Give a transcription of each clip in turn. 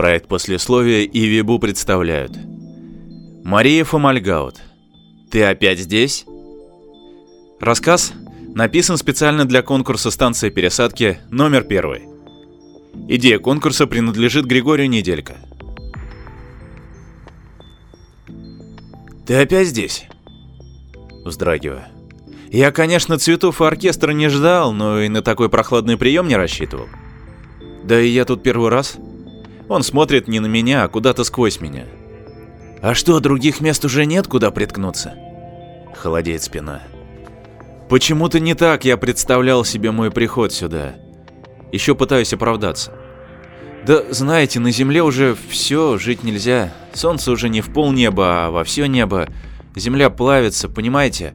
Проект послесловия и Вибу представляют. Мария Фомальгаут. Ты опять здесь? Рассказ написан специально для конкурса станция пересадки номер первый. Идея конкурса принадлежит Григорию Неделько. Ты опять здесь? Вздрагиваю. Я, конечно, цветов и оркестра не ждал, но и на такой прохладный прием не рассчитывал. Да и я тут первый раз. Он смотрит не на меня, а куда-то сквозь меня. А что, других мест уже нет, куда приткнуться? Холодеет спина. Почему-то не так я представлял себе мой приход сюда. Еще пытаюсь оправдаться. Да знаете, на земле уже все, жить нельзя. Солнце уже не в полнеба, а во все небо. Земля плавится, понимаете?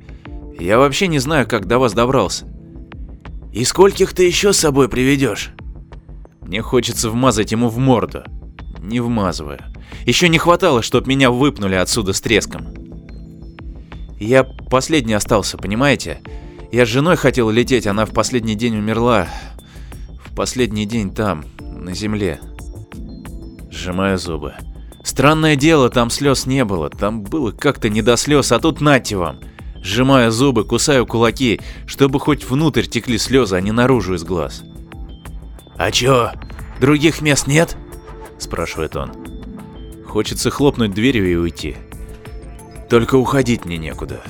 Я вообще не знаю, как до вас добрался. И скольких ты еще с собой приведешь? Мне хочется вмазать ему в морду. Не вмазываю. Еще не хватало, чтоб меня выпнули отсюда с треском. Я последний остался, понимаете? Я с женой хотел лететь, она в последний день умерла. В последний день там, на земле. Сжимаю зубы. Странное дело, там слез не было, там было как-то не до слез, а тут нате вам. Сжимаю зубы, кусаю кулаки, чтобы хоть внутрь текли слезы, а не наружу из глаз. «А чё, других мест нет?» – спрашивает он. Хочется хлопнуть дверью и уйти. Только уходить мне некуда.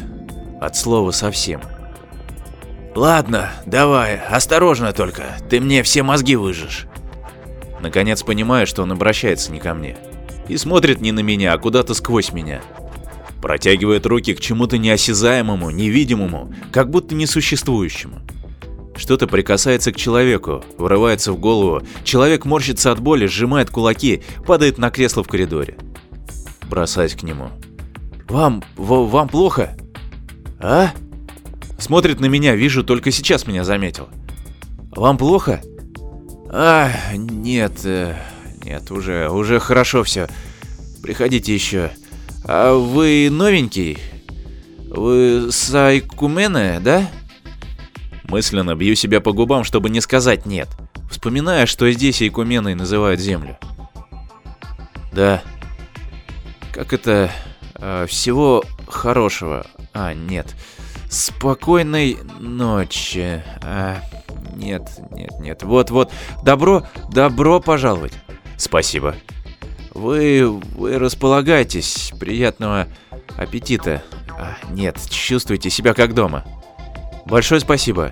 От слова совсем. «Ладно, давай, осторожно только, ты мне все мозги выжжешь». Наконец понимаю, что он обращается не ко мне. И смотрит не на меня, а куда-то сквозь меня. Протягивает руки к чему-то неосязаемому, невидимому, как будто несуществующему. Что-то прикасается к человеку, врывается в голову, человек морщится от боли, сжимает кулаки, падает на кресло в коридоре. Бросаюсь к нему. «Вам... вам плохо?» «А?» Смотрит на меня, вижу, только сейчас меня заметил. «Вам плохо?» «А, нет, э, нет, уже, уже хорошо все. Приходите еще. А вы новенький? Вы Сайкумене, да?» Мысленно бью себя по губам, чтобы не сказать «нет», вспоминая, что здесь Айкуменой называют землю. Да. Как это... Э, всего хорошего. А, нет. Спокойной ночи. А, нет, нет, нет. Вот-вот. Добро, добро пожаловать. Спасибо. Вы, вы располагайтесь. Приятного аппетита. А, нет, чувствуйте себя как дома. Большое спасибо.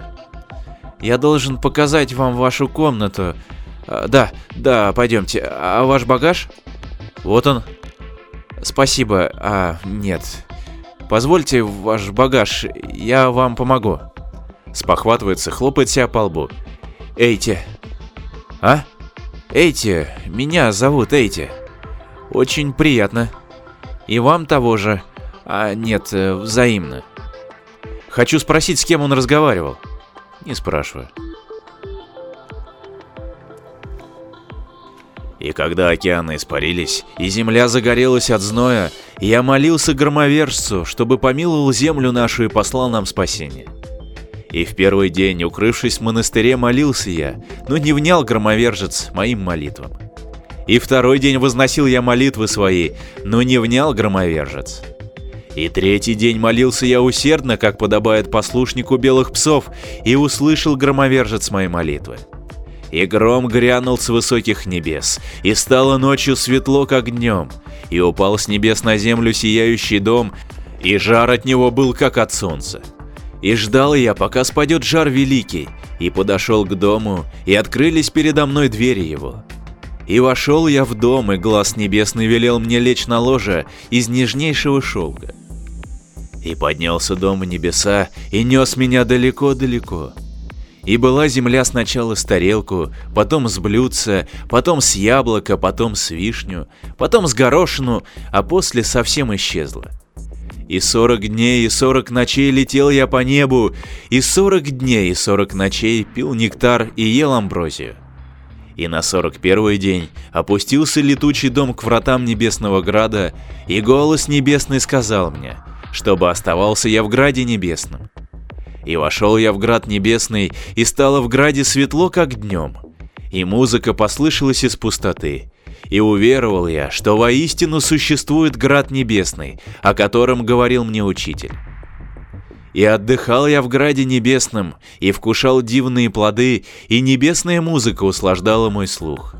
Я должен показать вам вашу комнату. А, да, да, пойдемте. А ваш багаж? Вот он. Спасибо. А, нет. Позвольте ваш багаж, я вам помогу. Спохватывается, хлопает себя по лбу. Эйти. А? Эйти, меня зовут Эйти. Очень приятно. И вам того же. А нет, э, взаимно. Хочу спросить, с кем он разговаривал. Не спрашиваю. И когда океаны испарились, и земля загорелась от зноя, я молился громовержцу, чтобы помиловал землю нашу и послал нам спасение. И в первый день, укрывшись в монастыре, молился я, но не внял громовержец моим молитвам. И второй день возносил я молитвы свои, но не внял громовержец. И третий день молился я усердно, как подобает послушнику белых псов, и услышал громовержец моей молитвы. И гром грянул с высоких небес, и стало ночью светло, как днем, и упал с небес на землю сияющий дом, и жар от него был, как от солнца. И ждал я, пока спадет жар великий, и подошел к дому, и открылись передо мной двери его. И вошел я в дом, и глаз небесный велел мне лечь на ложе из нежнейшего шелка. И поднялся дом в небеса, и нес меня далеко-далеко. И была земля сначала с тарелку, потом с блюдца, потом с яблока, потом с вишню, потом с горошину, а после совсем исчезла. И сорок дней и сорок ночей летел я по небу, и сорок дней и сорок ночей пил нектар и ел амброзию. И на сорок первый день опустился летучий дом к вратам небесного града, и голос небесный сказал мне — чтобы оставался я в Граде Небесном. И вошел я в Град Небесный, и стало в Граде светло, как днем. И музыка послышалась из пустоты, И уверовал я, что воистину существует град небесный, о котором говорил мне учитель. И отдыхал я в граде небесном, и вкушал дивные плоды, и небесная музыка услаждала мой слух.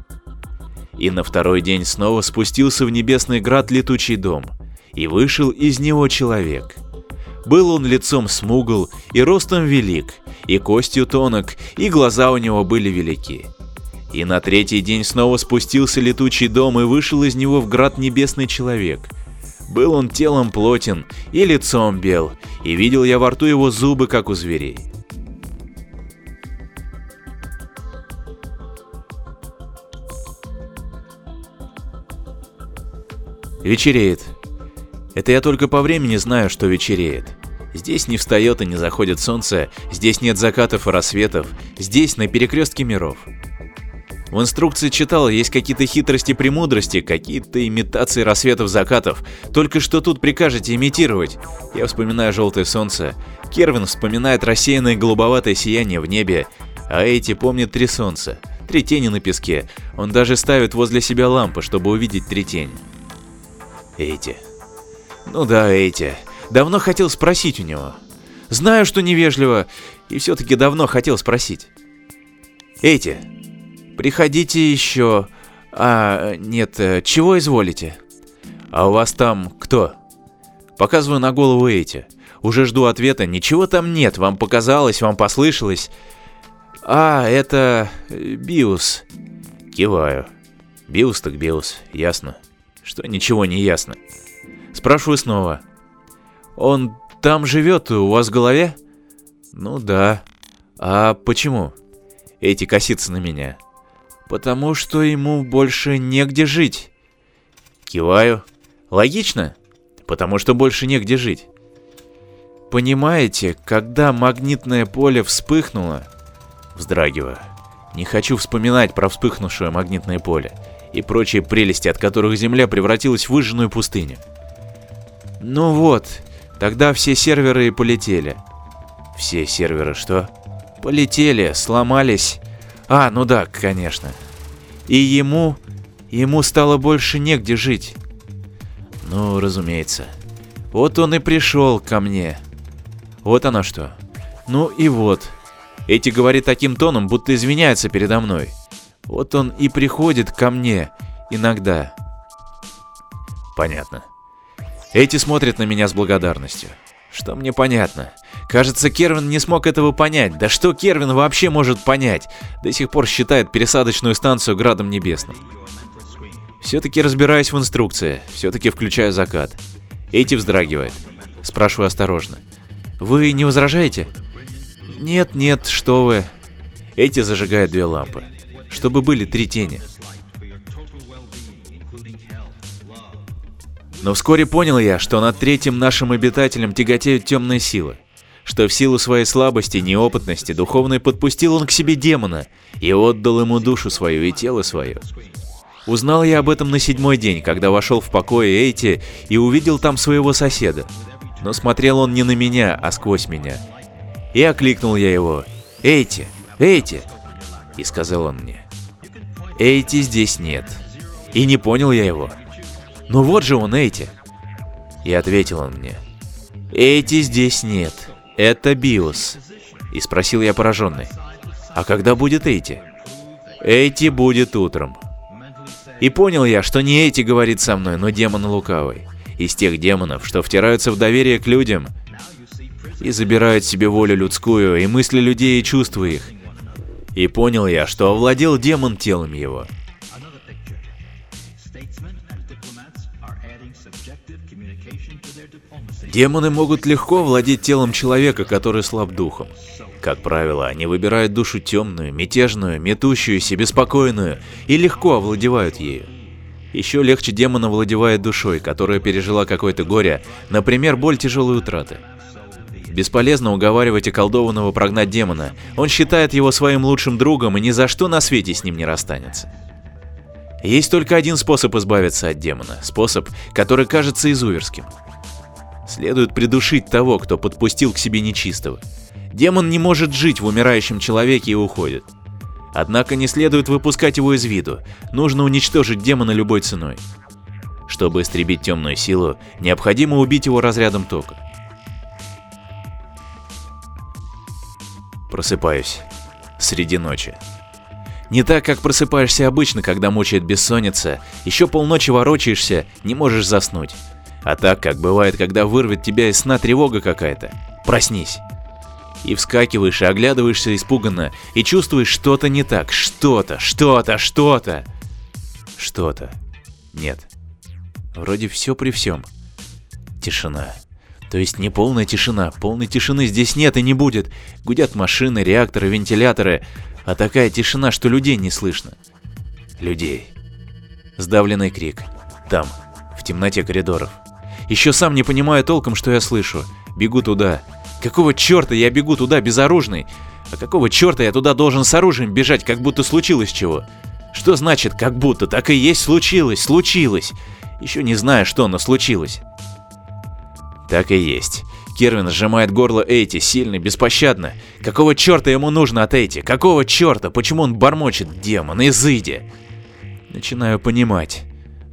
И на второй день снова спустился в небесный град летучий дом, и вышел из него человек. Был он лицом смугл и ростом велик, и костью тонок, и глаза у него были велики. И на третий день снова спустился летучий дом, и вышел из него в град небесный человек. Был он телом плотен и лицом бел, и видел я во рту его зубы, как у зверей. Вечереет. Это я только по времени знаю, что вечереет. Здесь не встает и не заходит солнце, здесь нет закатов и рассветов, здесь на перекрестке миров. В инструкции читал, есть какие-то хитрости премудрости, какие-то имитации рассветов закатов. Только что тут прикажете имитировать. Я вспоминаю желтое солнце. Кервин вспоминает рассеянное голубоватое сияние в небе. А эти помнят три солнца. Три тени на песке. Он даже ставит возле себя лампы, чтобы увидеть три тени. Эти. Ну да, эти. Давно хотел спросить у него. Знаю, что невежливо, и все-таки давно хотел спросить. Эти. Приходите еще. А, нет, э, чего изволите? А у вас там кто? Показываю на голову эти. Уже жду ответа. Ничего там нет. Вам показалось, вам послышалось. А, это... Э, Биус. Киваю. Биус так Биус. Ясно. Что ничего не ясно. Спрашиваю снова. Он там живет у вас в голове? Ну да. А почему? Эти косится на меня. Потому что ему больше негде жить. Киваю. Логично? Потому что больше негде жить. Понимаете, когда магнитное поле вспыхнуло... Вздрагиваю. Не хочу вспоминать про вспыхнувшее магнитное поле и прочие прелести, от которых Земля превратилась в выжженную пустыню. Ну вот, тогда все серверы и полетели. Все серверы что? Полетели, сломались. А, ну да, конечно. И ему... Ему стало больше негде жить. Ну, разумеется. Вот он и пришел ко мне. Вот оно что. Ну и вот. Эти говорит таким тоном, будто извиняется передо мной. Вот он и приходит ко мне иногда. Понятно. Эти смотрят на меня с благодарностью. Что мне понятно. Кажется, Кервин не смог этого понять. Да что Кервин вообще может понять? До сих пор считает пересадочную станцию Градом Небесным. Все-таки разбираюсь в инструкции, все-таки включаю закат. Эти вздрагивает. Спрашиваю осторожно. Вы не возражаете? Нет, нет, что вы. Эти зажигают две лампы. Чтобы были три тени. Но вскоре понял я, что над третьим нашим обитателем тяготеют темные силы. Что в силу своей слабости, неопытности, духовной подпустил он к себе демона и отдал ему душу свою и тело свое. Узнал я об этом на седьмой день, когда вошел в покой Эйти и увидел там своего соседа. Но смотрел он не на меня, а сквозь меня. И окликнул я его. «Эйти! Эйти!» И сказал он мне. «Эйти здесь нет». И не понял я его. «Ну вот же он, Эйти!» И ответил он мне. «Эйти здесь нет. Это Биос». И спросил я пораженный. «А когда будет Эйти?» «Эйти будет утром». И понял я, что не Эйти говорит со мной, но демон лукавый. Из тех демонов, что втираются в доверие к людям и забирают себе волю людскую, и мысли людей, и чувства их. И понял я, что овладел демон телом его – Демоны могут легко владеть телом человека, который слаб духом. Как правило, они выбирают душу темную, мятежную, метущуюся, беспокойную и легко овладевают ею. Еще легче демон овладевает душой, которая пережила какое-то горе, например, боль тяжелой утраты. Бесполезно уговаривать околдованного прогнать демона, он считает его своим лучшим другом и ни за что на свете с ним не расстанется. Есть только один способ избавиться от демона, способ, который кажется изуверским – Следует придушить того, кто подпустил к себе нечистого. Демон не может жить в умирающем человеке и уходит. Однако не следует выпускать его из виду, нужно уничтожить демона любой ценой. Чтобы истребить темную силу, необходимо убить его разрядом тока. Просыпаюсь. Среди ночи. Не так, как просыпаешься обычно, когда мучает бессонница, еще полночи ворочаешься, не можешь заснуть. А так, как бывает, когда вырвет тебя из сна тревога какая-то. Проснись. И вскакиваешь и оглядываешься испуганно, и чувствуешь что-то не так, что-то, что-то, что-то. Что-то. Нет. Вроде все при всем. Тишина. То есть не полная тишина, полной тишины здесь нет и не будет. Гудят машины, реакторы, вентиляторы, а такая тишина, что людей не слышно. Людей. Сдавленный крик. Там, в темноте коридоров. Еще сам не понимаю толком, что я слышу. Бегу туда. Какого черта я бегу туда безоружный? А какого черта я туда должен с оружием бежать, как будто случилось чего? Что значит «как будто»? Так и есть случилось, случилось. Еще не знаю, что, но случилось. Так и есть. Кервин сжимает горло Эйти сильно, беспощадно. Какого черта ему нужно от Эйти? Какого черта? Почему он бормочет, демон, изыди? Начинаю понимать.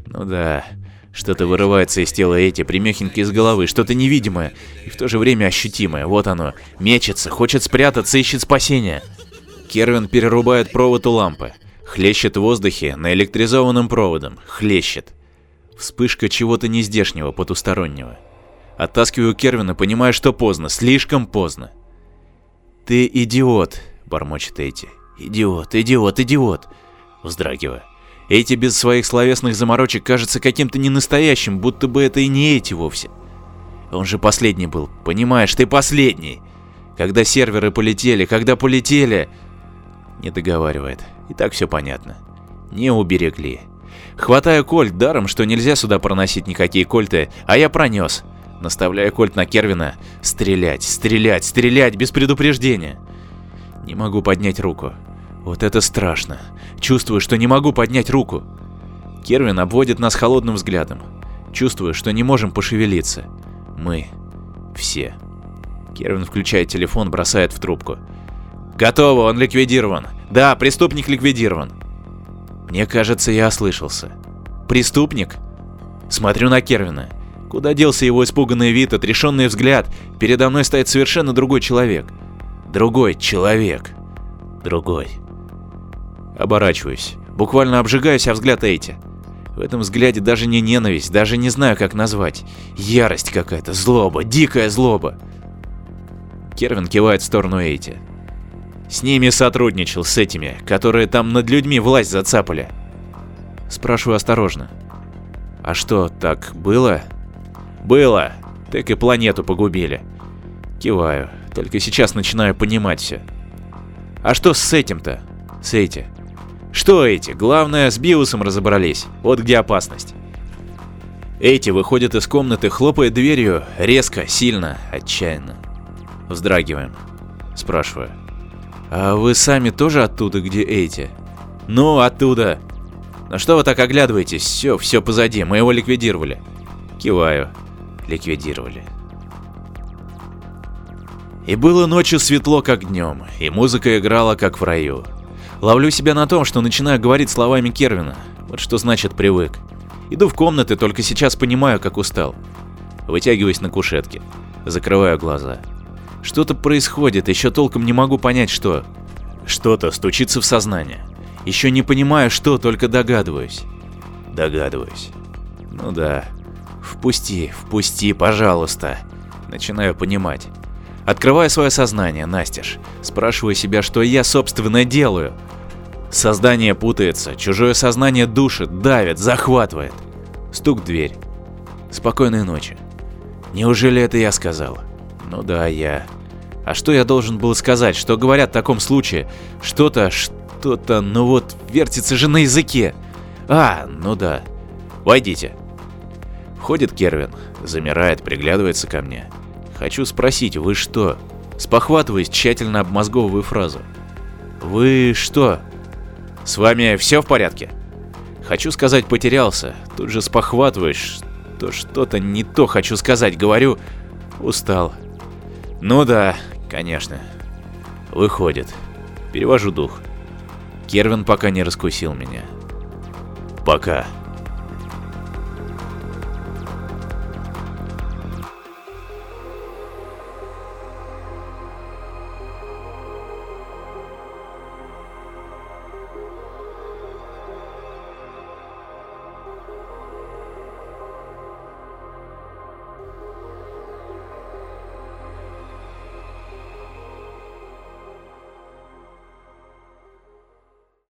Ну да, что-то вырывается из тела Эти, примехенько из головы, что-то невидимое и в то же время ощутимое. Вот оно. Мечется, хочет спрятаться, ищет спасения. Кервин перерубает провод у лампы. Хлещет в воздухе наэлектризованным проводом. Хлещет. Вспышка чего-то нездешнего, потустороннего. Оттаскиваю Кервина, понимая, что поздно, слишком поздно. «Ты идиот», — бормочет Эйти. «Идиот, идиот, идиот», — вздрагивая. Эйти без своих словесных заморочек кажется каким-то ненастоящим, будто бы это и не Эйти вовсе. Он же последний был, понимаешь, ты последний. Когда серверы полетели, когда полетели... Не договаривает. И так все понятно. Не уберегли. Хватаю кольт даром, что нельзя сюда проносить никакие кольты, а я пронес наставляя кольт на Кервина, стрелять, стрелять, стрелять без предупреждения. Не могу поднять руку. Вот это страшно. Чувствую, что не могу поднять руку. Кервин обводит нас холодным взглядом. Чувствую, что не можем пошевелиться. Мы. Все. Кервин включает телефон, бросает в трубку. «Готово, он ликвидирован. Да, преступник ликвидирован». Мне кажется, я ослышался. «Преступник?» Смотрю на Кервина. Куда делся его испуганный вид, отрешенный взгляд? Передо мной стоит совершенно другой человек. Другой человек. Другой. Оборачиваюсь. Буквально обжигаюсь о взгляд Эйти. В этом взгляде даже не ненависть, даже не знаю, как назвать. Ярость какая-то, злоба, дикая злоба. Кервин кивает в сторону Эйти. С ними сотрудничал, с этими, которые там над людьми власть зацапали. Спрашиваю осторожно. А что, так было? Было. Так и планету погубили. Киваю. Только сейчас начинаю понимать все. А что с этим-то? С эти? Что эти? Главное, с биосом разобрались. Вот где опасность. Эти выходят из комнаты, хлопая дверью, резко, сильно, отчаянно. Вздрагиваем. Спрашиваю. А вы сами тоже оттуда, где эти? Ну, оттуда. Ну что вы так оглядываетесь? Все, все позади, мы его ликвидировали. Киваю ликвидировали. И было ночью светло, как днем, и музыка играла, как в раю. Ловлю себя на том, что начинаю говорить словами Кервина. Вот что значит привык. Иду в комнаты, только сейчас понимаю, как устал. Вытягиваюсь на кушетке. Закрываю глаза. Что-то происходит, еще толком не могу понять, что. Что-то стучится в сознание. Еще не понимаю, что, только догадываюсь. Догадываюсь. Ну да, Впусти, впусти, пожалуйста. Начинаю понимать. Открываю свое сознание, Настеж. Спрашиваю себя, что я, собственно, делаю. Создание путается, чужое сознание душит, давит, захватывает. Стук в дверь. Спокойной ночи. Неужели это я сказал? Ну да, я. А что я должен был сказать? Что говорят в таком случае? Что-то, что-то, ну вот, вертится же на языке. А, ну да. Войдите. Входит Кервин, замирает, приглядывается ко мне. Хочу спросить, вы что? Спохватываясь, тщательно обмозговываю фразу. Вы что? С вами все в порядке? Хочу сказать, потерялся. Тут же спохватываешь, что что-то не то хочу сказать, говорю. Устал. Ну да, конечно. Выходит. Перевожу дух. Кервин пока не раскусил меня. Пока.